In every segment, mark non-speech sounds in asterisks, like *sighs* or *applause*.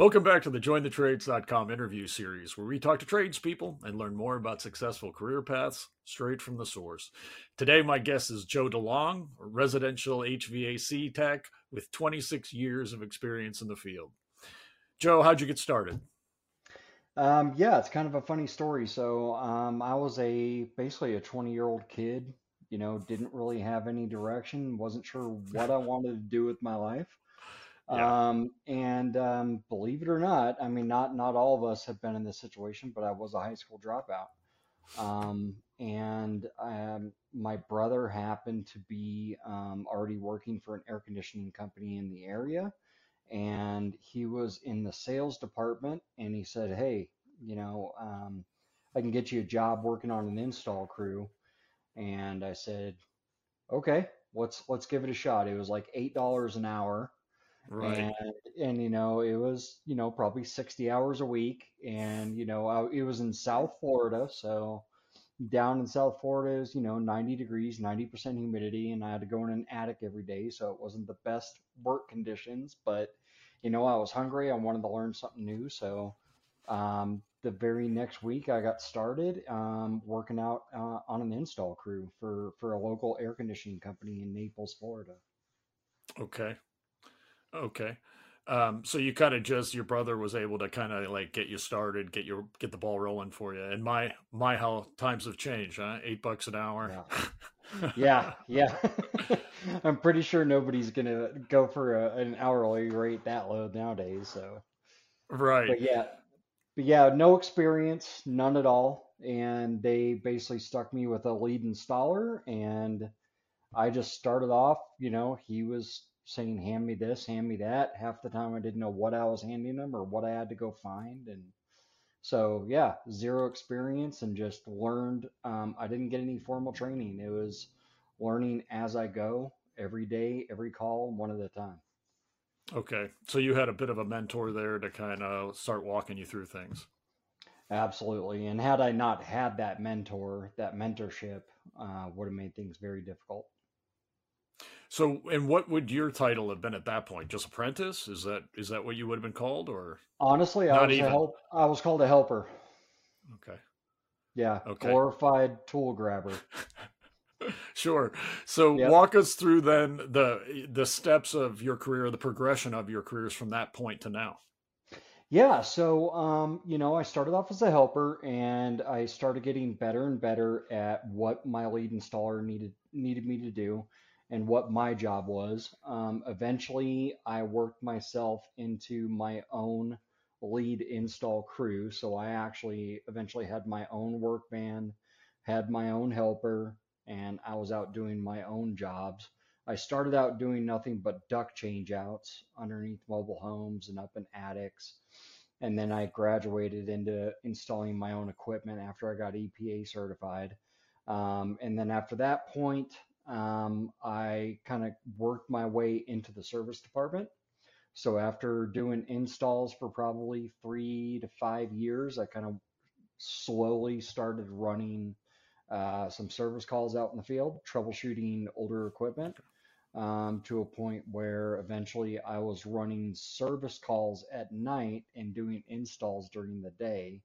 Welcome back to the JoinTheTrades.com interview series, where we talk to tradespeople and learn more about successful career paths straight from the source. Today, my guest is Joe DeLong, a residential HVAC tech with 26 years of experience in the field. Joe, how'd you get started? Um, yeah, it's kind of a funny story. So um, I was a basically a 20 year old kid. You know, didn't really have any direction, wasn't sure what I wanted to do with my life. Yeah. Um, and um, believe it or not, I mean, not not all of us have been in this situation, but I was a high school dropout. Um, and um, my brother happened to be um, already working for an air conditioning company in the area, and he was in the sales department. And he said, "Hey, you know, um, I can get you a job working on an install crew." And I said, "Okay, let's let's give it a shot." It was like eight dollars an hour Right. and and you know it was you know probably 60 hours a week and you know I, it was in south florida so down in south florida is you know 90 degrees 90% humidity and i had to go in an attic every day so it wasn't the best work conditions but you know i was hungry i wanted to learn something new so um, the very next week i got started um, working out uh, on an install crew for for a local air conditioning company in naples florida Okay. Okay. Um, so you kind of just your brother was able to kind of like get you started, get your get the ball rolling for you. And my my how times have changed, huh? Eight bucks an hour. yeah *laughs* Yeah, yeah. *laughs* I'm pretty sure nobody's gonna go for a, an hourly rate that low nowadays. So, Right. but yeah, but yeah, no experience, none at all. And they basically stuck me with a lead installer, and I just started off. You know, he was saying, "Hand me this, hand me that." Half the time, I didn't know what I was handing them or what I had to go find, and so yeah, zero experience and just learned. Um, I didn't get any formal training. It was learning as I go every day, every call, one at a time. Okay. So you had a bit of a mentor there to kind of start walking you through things. Absolutely. And had I not had that mentor, that mentorship, uh, would have made things very difficult. So, and what would your title have been at that point? Just apprentice? Is that is that what you would have been called, or Honestly, I was a help. I was called a helper. Okay. Yeah, Okay. glorified tool grabber. *laughs* Sure. So Yep. walk us through then the the steps of your career, the progression of your careers from that point to now. Yeah, so um, you know, I started off as a helper and I started getting better and better at what my lead installer needed needed me to do and what my job was. Um, eventually, I worked myself into my own lead install crew, so I actually eventually had my own work van, had my own helper, and I was out doing my own jobs. I started out doing nothing but duct change outs underneath mobile homes and up in attics and then I graduated into installing my own equipment after I got EPA certified. Um, and then after that point, um, I kind of worked my way into the service department. So after doing installs for probably three to five years, I kind of slowly started running uh, some service calls out in the field, troubleshooting older equipment um, to a point where eventually I was running service calls at night and doing installs during the day.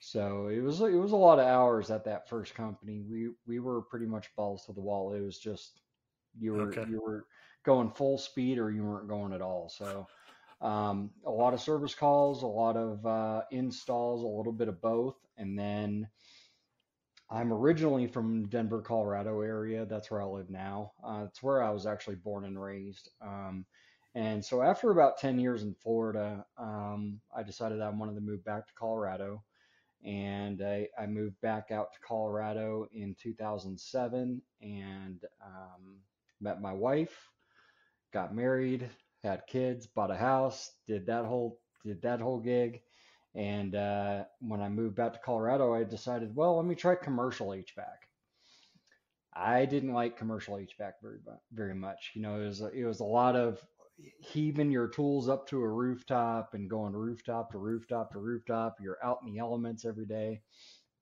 So it was it was a lot of hours at that first company. We we were pretty much balls to the wall. It was just you were Okay. you were going full speed or you weren't going at all. So um, a lot of service calls, a lot of uh, installs, a little bit of both, and then I'm originally from Denver, Colorado area. That's where I live now. Uh, it's where I was actually born and raised. Um, and so after about 10 years in Florida, um, I decided I wanted to move back to Colorado. And I, I moved back out to Colorado in 2007 and um, met my wife, got married, had kids, bought a house, did that whole did that whole gig. And uh, when I moved back to Colorado, I decided, well, let me try commercial HVAC. I didn't like commercial HVAC very very much. You know, it was it was a lot of heaving your tools up to a rooftop and going rooftop to rooftop to rooftop. You're out in the elements every day.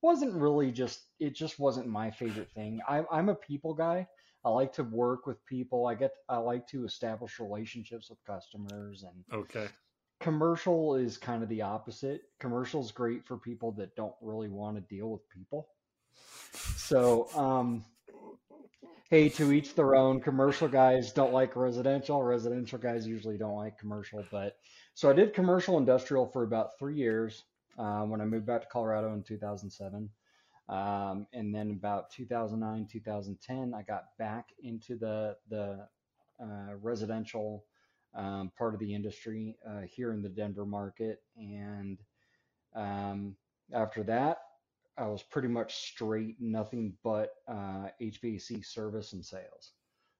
Wasn't really just it just wasn't my favorite thing. I'm I'm a people guy. I like to work with people. I get I like to establish relationships with customers and Okay. commercial is kind of the opposite. Commercial is great for people that don't really want to deal with people. So, um, hey, to each their own. Commercial guys don't like residential. Residential guys usually don't like commercial. But so I did commercial industrial for about three years uh, when I moved back to Colorado in 2007. Um, and then about 2009, 2010, I got back into the the uh, residential um, part of the industry uh, here in the Denver market. And um, after that, I was pretty much straight, nothing but uh, HVAC service and sales.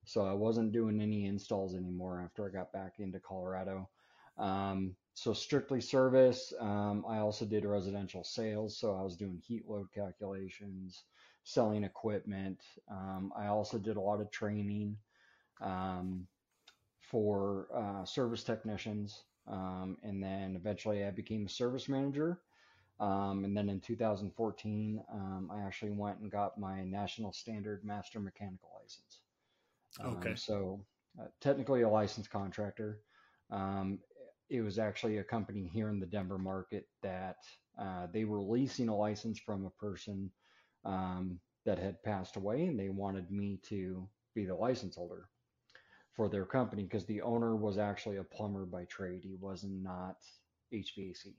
So I wasn't doing any installs anymore after I got back into Colorado. Um, so strictly service. Um, I also did residential sales, so I was doing heat load calculations, selling equipment. Um, I also did a lot of training um, for uh, service technicians, um, and then eventually I became a service manager. Um, and then in 2014, um, I actually went and got my National Standard Master Mechanical license. Okay. so uh, technically a licensed contractor. Um, it was actually a company here in the Denver market that uh, they were leasing a license from a person um, that had passed away, and they wanted me to be the license holder for their company because the owner was actually a plumber by trade. He was not HVAC.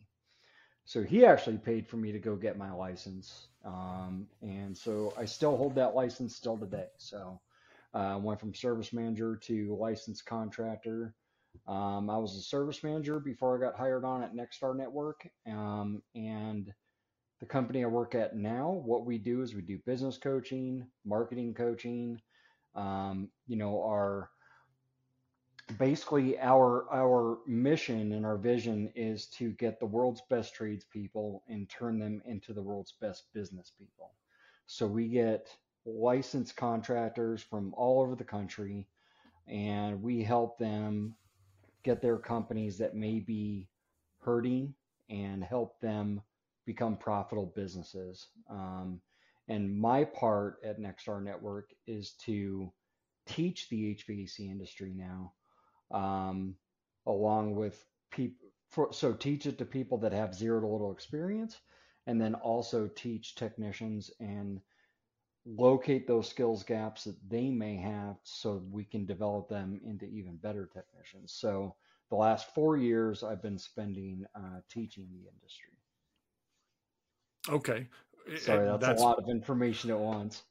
So he actually paid for me to go get my license. Um, and so I still hold that license still today. So I uh, went from service manager to licensed contractor. Um, I was a service manager before I got hired on at Nexstar Network. Um, and the company I work at now, what we do is we do business coaching, marketing coaching. Um, you know, our basically our our mission and our vision is to get the world's best tradespeople and turn them into the world's best business people. So we get licensed contractors from all over the country and we help them get their companies that may be hurting and help them become profitable businesses. Um, and my part at Nexstar Network is to teach the HVAC industry now, um, along with people. So teach it to people that have zero to little experience, and then also teach technicians and locate those skills gaps that they may have so we can develop them into even better technicians. So the last four years I've been spending uh, teaching the industry. Okay. Sorry, that's, that's, a lot of information at once.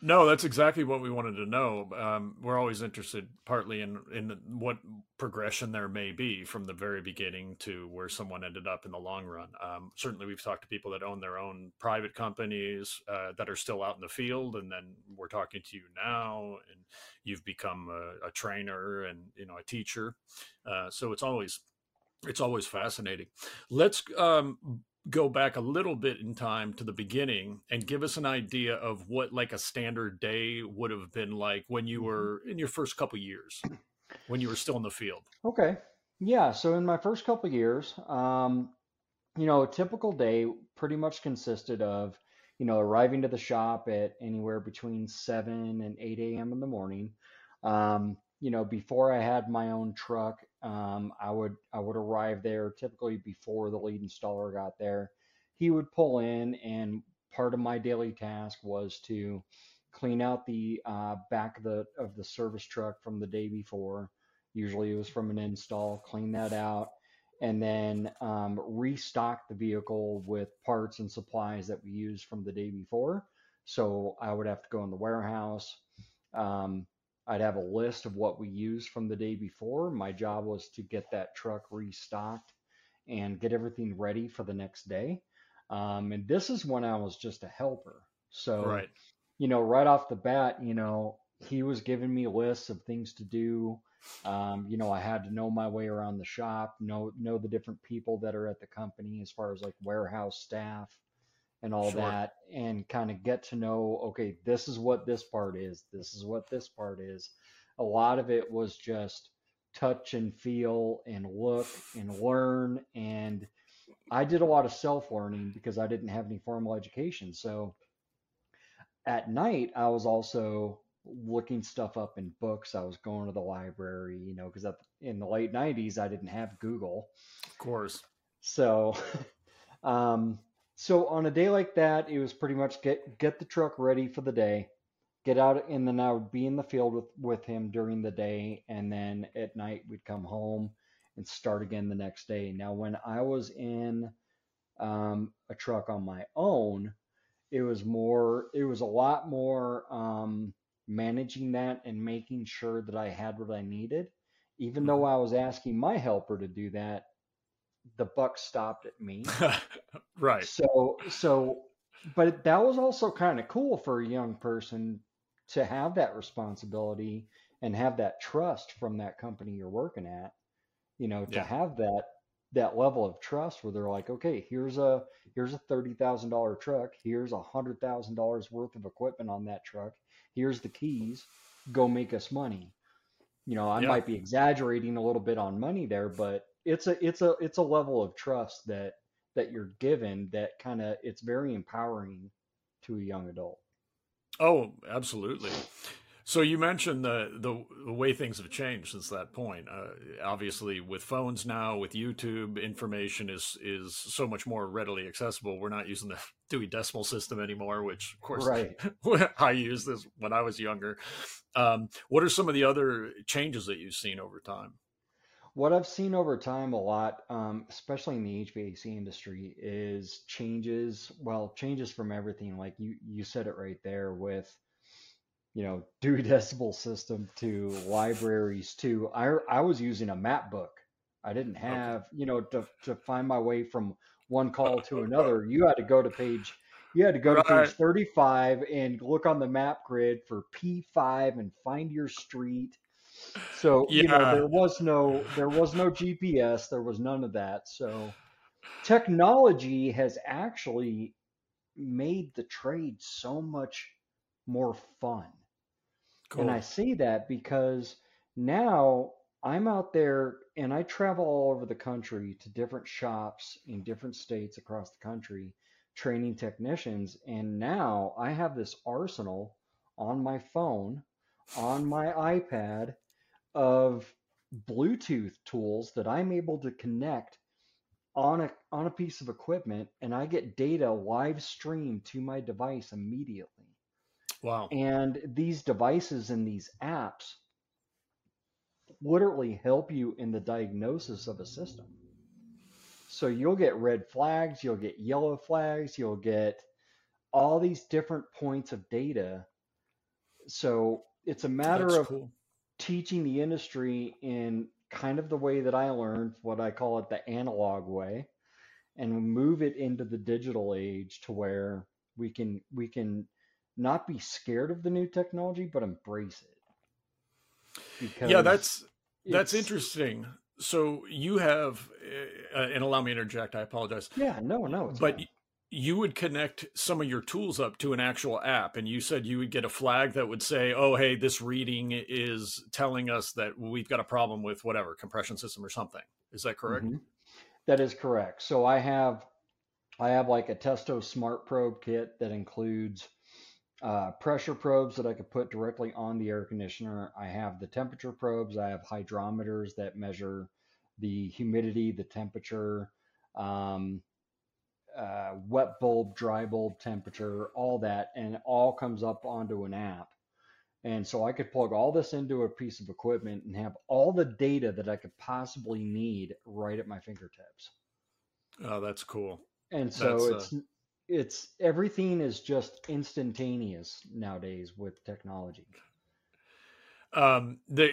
No, that's exactly what we wanted to know. Um, we're always interested, partly in in what progression there may be from the very beginning to where someone ended up in the long run. Um, certainly, we've talked to people that own their own private companies uh, that are still out in the field, and then we're talking to you now, and you've become a, a trainer and you know a teacher. Uh, so it's always it's always fascinating. Let's um, go back a little bit in time to the beginning and give us an idea of what like a standard day would have been like when you mm-hmm. were in your first couple years when you were still in the field? Okay. Yeah so in my first couple years um, you know a typical day pretty much consisted of you know arriving to the shop at anywhere between 7 and 8 a.m in the morning. Um, you know, before I had my own truck, um, I would I would arrive there typically before the lead installer got there. He would pull in, and part of my daily task was to clean out the uh, back of the of the service truck from the day before. Usually, it was from an install. Clean that out, and then um, restock the vehicle with parts and supplies that we used from the day before. So I would have to go in the warehouse. Um, I'd have a list of what we used from the day before. My job was to get that truck restocked and get everything ready for the next day. Um, and this is when I was just a helper. So, right. you know, right off the bat, you know, he was giving me lists of things to do. Um, you know, I had to know my way around the shop, know know the different people that are at the company as far as like warehouse staff, and all sure. that and kind of get to know okay this is what this part is this is what this part is a lot of it was just touch and feel and look and learn and i did a lot of self learning because i didn't have any formal education so at night i was also looking stuff up in books. I was going to the library, you know, because in the late 90s, I didn't have Google. Of course. So, *laughs* um, so on a day like that, it was pretty much get get the truck ready for the day, get out, and then I would be in the field with with him during the day, and then at night we'd come home and start again the next day. Now, when I was in um, a truck on my own, it was more, it was a lot more um, managing that and making sure that I had what I needed. Even though mm-hmm. I was asking my helper to do that, the buck stopped at me. *laughs* right. So so but that was also kind of cool for a young person to have that responsibility and have that trust from that company you're working at. You know, to yeah. have that that level of trust where they're like, okay, here's a here's a thirty thousand dollar truck, here's a hundred thousand dollars worth of equipment on that truck, here's the keys, go make us money. You know, I yeah. might be exaggerating a little bit on money there, but it's a it's a it's a level of trust that that you're given that kind of it's very empowering to a young adult. Oh, absolutely. So you mentioned the, the, the way things have changed since that point. Uh, obviously, with phones now, with YouTube, information is is so much more readily accessible. We're not using the *laughs* Dewey Decimal System anymore, which of course right. *laughs* I used this when I was younger. Um, what are some of the other changes that you've seen over time? What I've seen over time a lot, um, especially in the HVAC industry, is changes. Well, changes from everything. Like you, you said it right there with, you know, *laughs* Dewey Decimal System to libraries to. I I was using a map book. I didn't have, okay. you know, to to find my way from one call to *laughs* another. You had to go to page. You had to go to page 35 and look on the map grid for P5 and find your street so yeah. you know there was no there was no GPS, there was none of that. So technology has actually made the trade so much more fun. Cool. And I say that because now I'm out there and I travel all over the country to different shops in different states across the country training technicians. And now I have this arsenal on my phone, on my iPad, of Bluetooth tools that I'm able to connect on a on a piece of equipment and I get data live streamed to my device immediately. Wow. And these devices and these apps literally help you in the diagnosis of a system. So you'll get red flags, you'll get yellow flags, you'll get all these different points of data. So it's a matter That's of cool teaching the industry in kind of the way that I learned, what I call it the analog way, and move it into the digital age to where we can we can not be scared of the new technology but embrace it. Yeah, that's that's interesting. So you have, uh, and allow me to interject. I apologize. Yeah, no, no. but fine you would connect some of your tools up to an actual app and you said you would get a flag that would say oh hey this reading is telling us that we've got a problem with whatever compression system or something. Is that correct? Mm-hmm. that is correct. So i have i have like a testo smart probe kit that includes uh, pressure probes that i could put directly on the air conditioner. I have the temperature probes. I have hydrometers that measure the humidity the temperature. Um, uh, wet bulb, dry bulb temperature, all that, and it all comes up onto an app. And so I could plug all this into a piece of equipment and have all the data that I could possibly need right at my fingertips. Oh, that's cool. And so that's, it's uh... it's everything is just instantaneous nowadays with technology um, the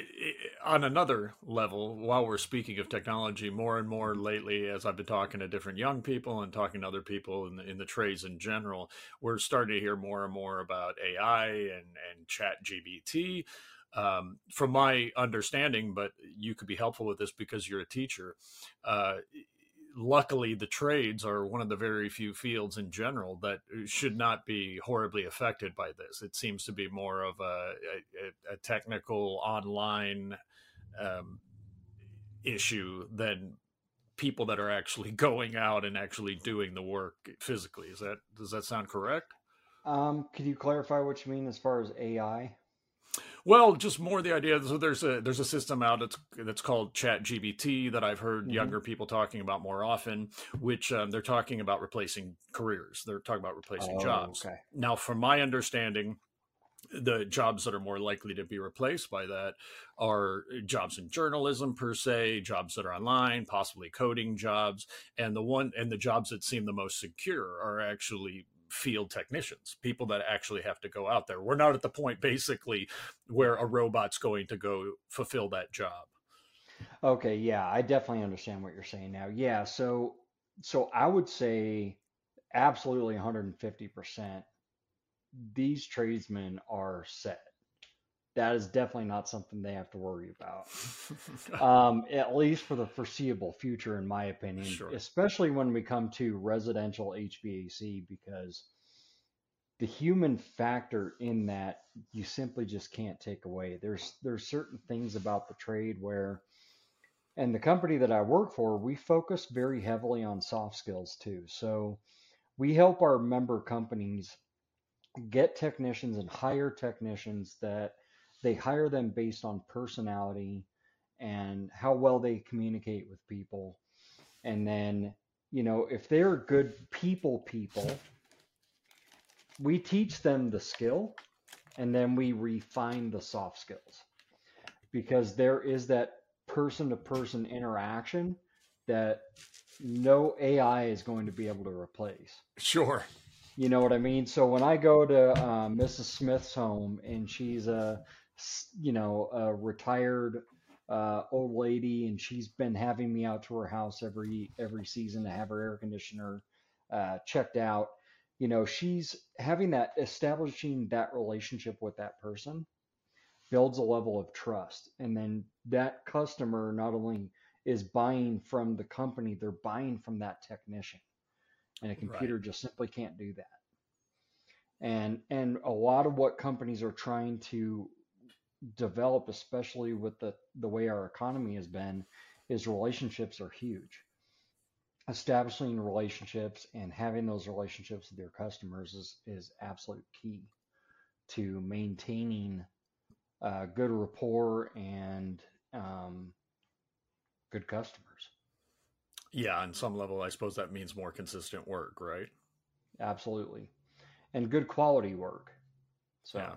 on another level, while we're speaking of technology, more and more lately, as I've been talking to different young people and talking to other people in the, in the trades in general, we're starting to hear more and more about AI and and Chat GPT. Um, from my understanding, but you could be helpful with this because you're a teacher. Uh, luckily the trades are one of the very few fields in general that should not be horribly affected by this. It seems to be more of a, a, a technical online um, issue than people that are actually *laughs* going out and actually doing the work physically. Is that does that sound correct? Um, could you clarify what you mean as far as ai Well, just more the idea. So there's a there's a system out that's that's called Chat GPT that I've heard mm-hmm. younger people talking about more often, which um, they're talking about replacing careers. They're talking about replacing oh, jobs. Okay. Now, from my understanding, the jobs that are more likely to be replaced by that are jobs in journalism per se jobs that are online possibly coding jobs and the one and the jobs that seem the most secure are actually field technicians, people that actually have to go out there. We're not at the point *laughs* basically where a robot's going to go fulfill that job. Okay, yeah, I definitely understand what you're saying now. Yeah, so so I would say absolutely 150% these tradesmen are set that is definitely not something they have to worry about. *laughs* um, at least for the foreseeable future, in my opinion, sure. especially when we come to residential HVAC, because the human factor in that you simply just can't take away. There's there's certain things about the trade where and the company that I work for, we focus very heavily on soft skills too. So we help our member companies get technicians and hire technicians that they hire them based on personality and how well they communicate with people. And then, you know, if they're good people people, we teach them the skill and then we refine the soft skills because there is that person to person interaction that no AI is going to be able to replace. Sure. You know what I mean? So when I go to uh, Mrs. Smith's home and she's a you know, a retired uh, old lady, and she's been having me out to her house every every season to have her air conditioner uh, checked out. You know, she's having that establishing that relationship with that person builds a level of trust, and then that customer not only is buying from the company, they're buying from that technician, and a computer right. just simply can't do that and and a lot of what companies are trying to develop, especially with the, the way our economy has been, is relationships are huge. Establishing relationships and having those relationships with your customers is, is absolute key to maintaining uh, good rapport and um, good customers. Yeah, on some level, I suppose that means more consistent work, right? Absolutely, and good quality work. So. Yeah.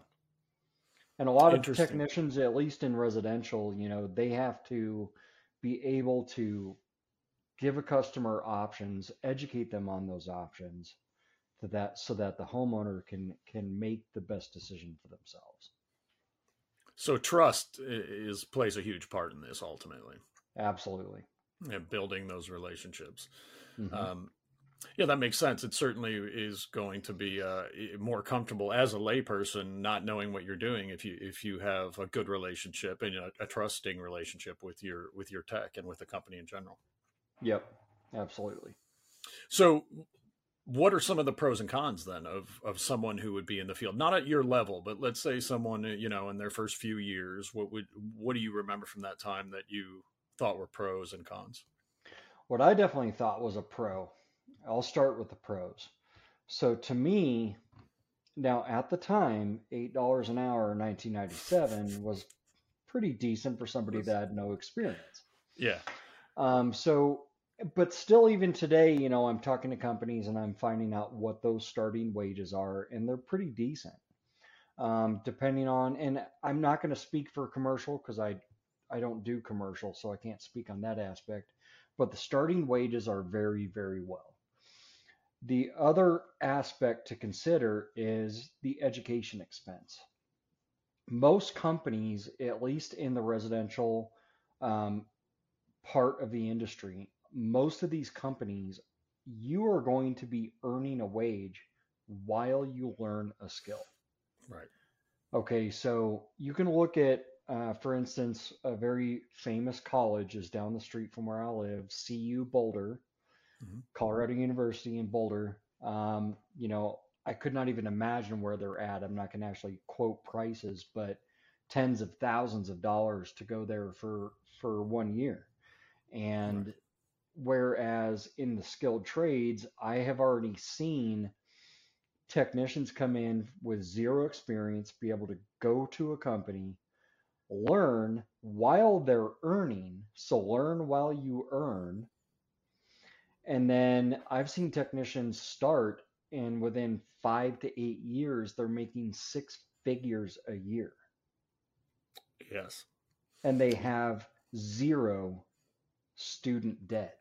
And a lot of technicians, at least in residential, you know, they have to be able to give a customer options, educate them on those options, so that so that the homeowner can can make the best decision for themselves. So trust is plays a huge part in this ultimately. Absolutely. And building those relationships. Mm-hmm. Um, yeah, that makes sense. It certainly is going to be uh, more comfortable as a layperson, not knowing what you're doing, if you if you have a good relationship and a, a trusting relationship with your with your tech and with the company in general. Yep, absolutely. So, what are some of the pros and cons then of of someone who would be in the field, not at your level, but let's say someone you know in their first few years? What would what do you remember from that time that you thought were pros and cons? What I definitely thought was a pro I'll start with the pros. So to me, now at the time, eight dollars an hour in 1997 was pretty decent for somebody that had no experience. Yeah. Um, so, but still, even today, you know, I'm talking to companies and I'm finding out what those starting wages are, and they're pretty decent. Um, depending on, and I'm not going to speak for commercial because I, I don't do commercial, so I can't speak on that aspect. But the starting wages are very, very well. The other aspect to consider is the education expense. Most companies, at least in the residential um, part of the industry, most of these companies, you are going to be earning a wage while you learn a skill. Right. Okay, so you can look at, uh, for instance, a very famous college is down the street from where I live, CU Boulder mm-hmm. Colorado University in Boulder. Um, you know, I could not even imagine where they're at. I'm not going to actually quote prices, but tens of thousands of dollars to go there for for one year. And right. whereas in the skilled trades, I have already seen technicians come in with zero experience, be able to go to a company, learn while they're earning. So learn while you earn. And then I've seen technicians start and within five to eight years, they're making six figures a year. Yes. And they have zero student debt.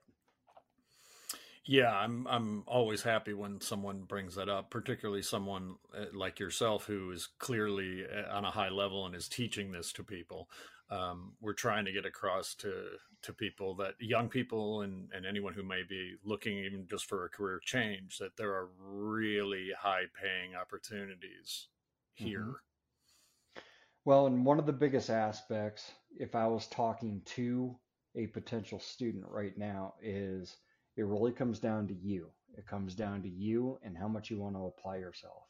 Yeah, I'm I'm always happy when someone brings that up, particularly someone uh, like yourself who is clearly uh, on a high level and is teaching this to people. Um, we're trying to get across to to people that young people and, and anyone who may be looking even just for a career change that there are really high paying opportunities here. Mm-hmm. Well, and one of the biggest aspects, if I was talking to a potential student right now, is it really comes down to you. It comes down to you and how much you want to apply yourself.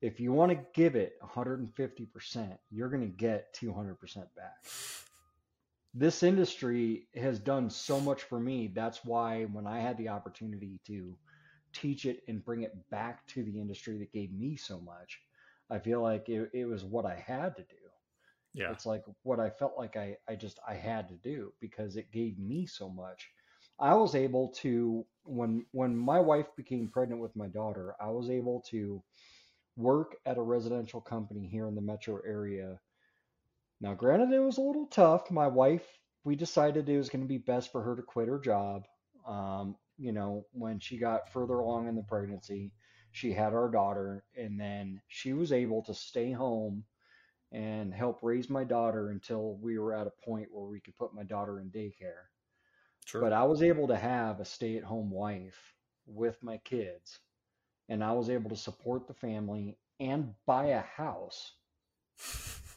If you want to give it 150%, you're going to get 200% back. This industry has done so much for me. That's why when I had the opportunity to teach it and bring it back to the industry that gave me so much, I feel like it, it was what I had to do. Yeah. It's like what I felt like I, I just I had to do because it gave me so much I was able to when when my wife became pregnant with my daughter, I was able to work at a residential company here in the metro area. Now, granted, it was a little tough. My wife, we decided it was going to be best for her to quit her job. Um, you know, when she got further along in the pregnancy, she had our daughter, and then she was able to stay home and help raise my daughter until we were at a point where we could put my daughter in daycare. True. But I was able to have a stay at home wife with my kids, and I was able to support the family and buy a house *laughs*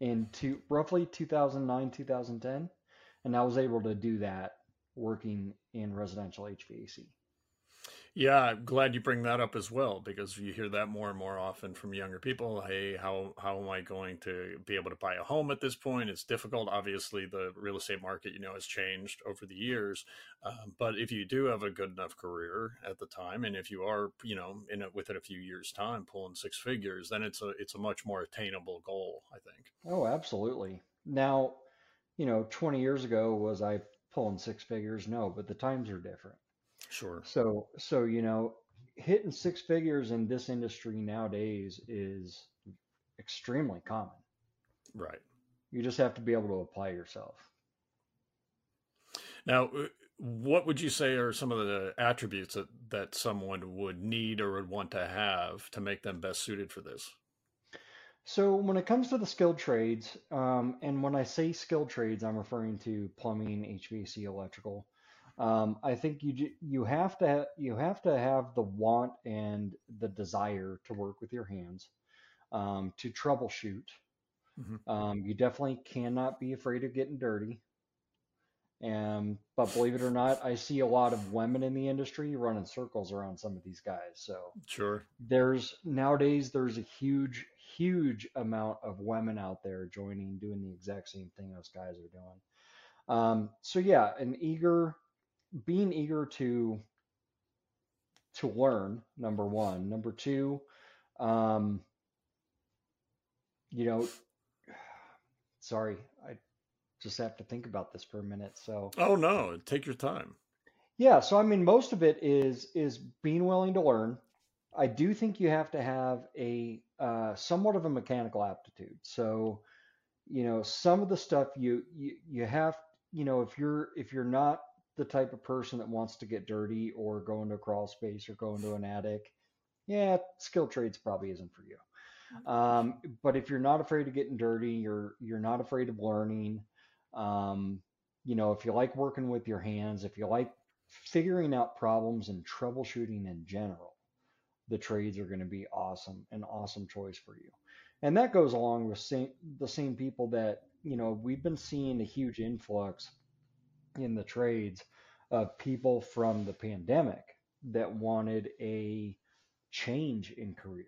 in two, roughly 2009, 2010. And I was able to do that working in residential HVAC. Yeah, I'm glad you bring that up as well because you hear that more and more often from younger people. Hey, how how am I going to be able to buy a home at this point? It's difficult. Obviously, the real estate market, you know, has changed over the years. Um, but if you do have a good enough career at the time, and if you are, you know, in it within a few years' time pulling six figures, then it's a it's a much more attainable goal. I think. Oh, absolutely. Now, you know, 20 years ago was I pulling six figures? No, but the times are different. Sure. So, so you know, hitting six figures in this industry nowadays is extremely common. Right. You just have to be able to apply yourself. Now, uh, what would you say are some of the attributes that, that someone would need or would want to have to make them best suited for this? So, when it comes to the skilled trades, um, and when I say skilled trades, I'm referring to plumbing, HVAC, electrical. Um, I think you you have to you have to have the want and the desire to work with your hands, um, to troubleshoot. Mm-hmm. Um, you definitely cannot be afraid of getting dirty. And but believe it or not, I see a lot of women in the industry running circles around some of these guys. So sure, there's nowadays there's a huge huge amount of women out there joining, doing the exact same thing those guys are doing. Um, so yeah, an eager being eager to to learn number one. Number two um you know *sighs* sorry i just have to think about this for a minute so. Oh no take your time. Yeah so i mean most of it is is being willing to learn. I do think you have to have a uh, somewhat of a mechanical aptitude. So you know some of the stuff you you, you have you know if you're if you're not the type of person that wants to get dirty or go into a crawl space or go into an attic, yeah, skilled trades probably isn't for you. Um, but if you're not afraid of getting dirty, you're you're not afraid of learning. Um, you know, if you like working with your hands, if you like figuring out problems and troubleshooting in general, the trades are going to be awesome, an awesome choice for you. And that goes along with same, the same people that you know we've been seeing a huge influx in the trades of people from the pandemic that wanted a change in career.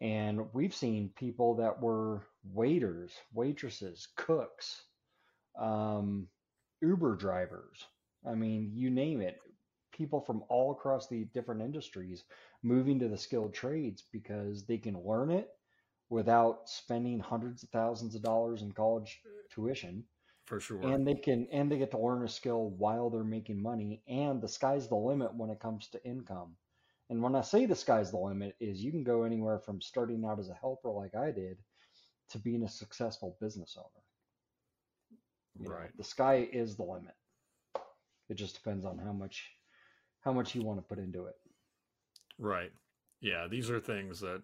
And we've seen people that were waiters, waitresses, cooks, um, Uber drivers. I mean, you name it. people from all across the different industries moving to the skilled trades because they can learn it without spending hundreds of thousands of dollars in college tuition for sure. And they can and they get to learn a skill while they're making money and the sky's the limit when it comes to income. And when i say the sky's the limit is you can go anywhere from starting out as a helper like i did to being a successful business owner. You right. know, the sky is the limit. It just depends on how much how much you want to put into it. Right. Yeah these are things that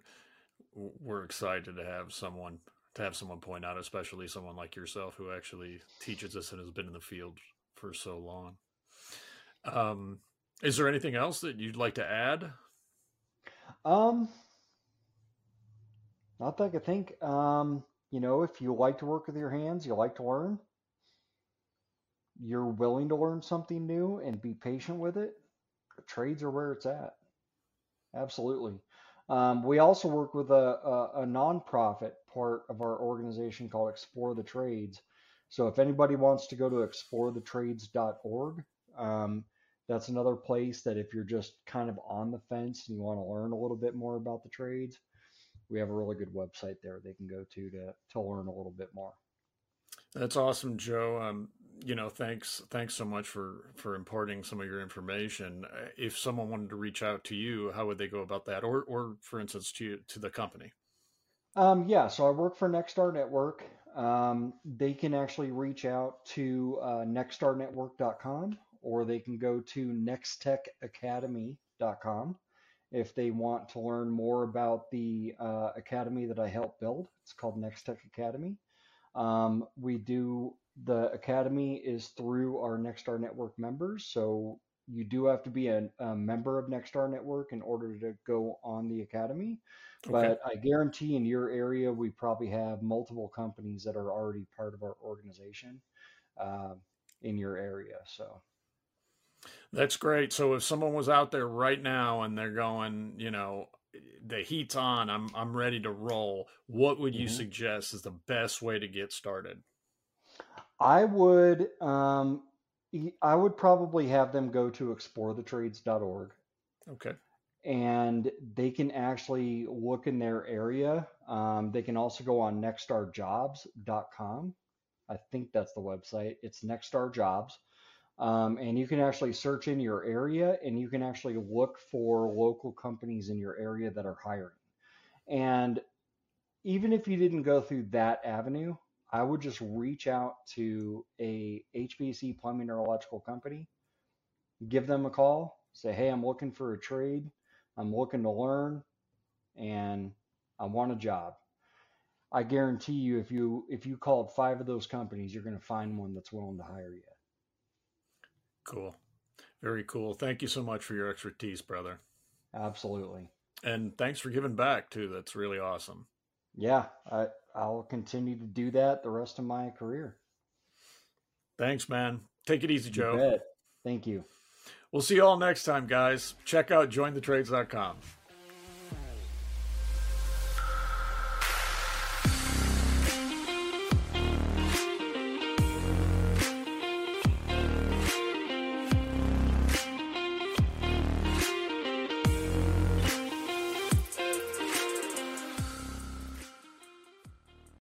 we're excited to have someone to have someone point out, especially someone like yourself who actually teaches us and has been in the field for so long. Um, is there anything else that you'd like to add? Um, not that I could think. Um, you know, if you like to work with your hands, you like to learn, you're willing to learn something new and be patient with it, trades are where it's at. Absolutely. Um, we also work with a, a, a nonprofit part of our organization called Explore the Trades. So if anybody wants to go to explorethetrades.org, um, that's another place that if you're just kind of on the fence and you want to learn a little bit more about the trades, we have a really good website there they can go to to, to learn a little bit more. That's awesome, Joe. Um, you know, thanks, thanks so much for for imparting some of your information. Uh, if someone wanted to reach out to you, how would they go about that, or, or for instance, to to the company? Um, yeah, so I work for Nexstar Network. Um, they can actually reach out to uh, nexstarnetwork.com or they can go to nextechacademy.com if they want to learn more about the uh, academy that I helped build. It's called Nextech Academy. Um, we do the academy is through our Nexstar Network members, so you do have to be a, a member of Nexstar Network in order to go on the academy. Okay. But I guarantee in your area, we probably have multiple companies that are already part of our organization uh, in your area. So that's great. So if someone was out there right now and they're going, you know, the heat's on, I'm I'm ready to roll. What would you mm-hmm. suggest is the best way to get started? I would um, I would probably have them go to explorethetrades.org. Okay. And they can actually look in their area. Um, they can also go on nexstarjobs.com. I think that's the website. It's Nexstar Jobs. Um, and you can actually search in your area and you can actually look for local companies in your area that are hiring. And even if you didn't go through that avenue, I would just reach out to a HVAC plumbing or electrical company, give them a call, say, hey, I'm looking for a trade, I'm looking to learn, and I want a job. I guarantee you, if you if you called five of those companies, you're going to find one that's willing to hire you. Cool, very cool. Thank you so much for your expertise, brother. Absolutely. And thanks for giving back too. That's really awesome. Yeah, I, I'll continue to do that the rest of my career. Thanks, man. Take it easy, Joe. Thank you. We'll see you all next time, guys. Check out jointhetrades.com.